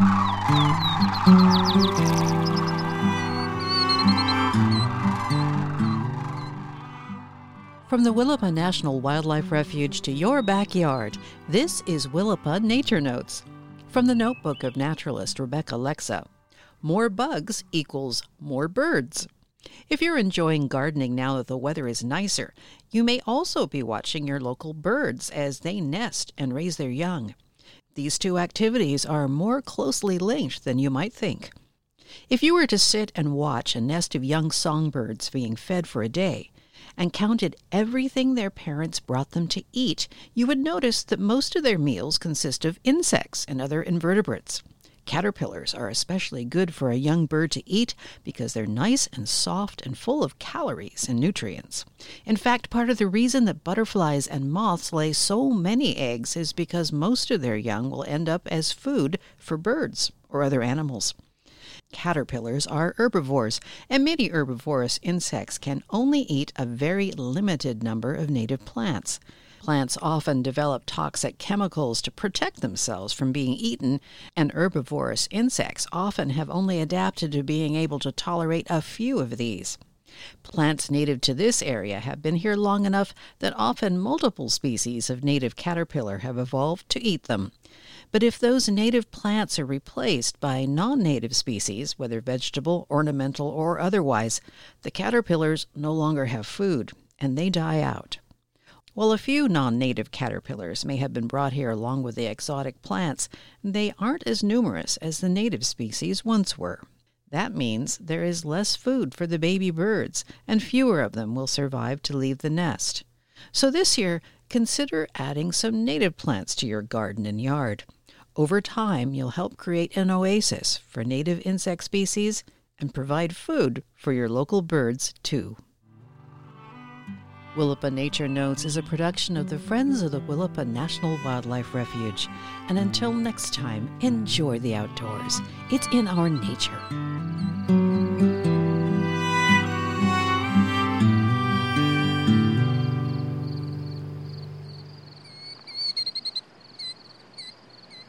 From the Willapa National Wildlife Refuge to your backyard, this is Willapa Nature Notes. From the notebook of naturalist Rebecca Lexa More bugs equals more birds. If you're enjoying gardening now that the weather is nicer, you may also be watching your local birds as they nest and raise their young. These two activities are more closely linked than you might think. If you were to sit and watch a nest of young songbirds being fed for a day, and counted everything their parents brought them to eat, you would notice that most of their meals consist of insects and other invertebrates. Caterpillars are especially good for a young bird to eat because they're nice and soft and full of calories and nutrients. In fact, part of the reason that butterflies and moths lay so many eggs is because most of their young will end up as food for birds or other animals. Caterpillars are herbivores, and many herbivorous insects can only eat a very limited number of native plants. Plants often develop toxic chemicals to protect themselves from being eaten, and herbivorous insects often have only adapted to being able to tolerate a few of these. Plants native to this area have been here long enough that often multiple species of native caterpillar have evolved to eat them. But if those native plants are replaced by non native species, whether vegetable, ornamental, or otherwise, the caterpillars no longer have food and they die out. While a few non native caterpillars may have been brought here along with the exotic plants, they aren't as numerous as the native species once were. That means there is less food for the baby birds, and fewer of them will survive to leave the nest. So this year, consider adding some native plants to your garden and yard. Over time, you'll help create an oasis for native insect species and provide food for your local birds, too. Willapa Nature Notes is a production of the Friends of the Willapa National Wildlife Refuge. And until next time, enjoy the outdoors. It's in our nature.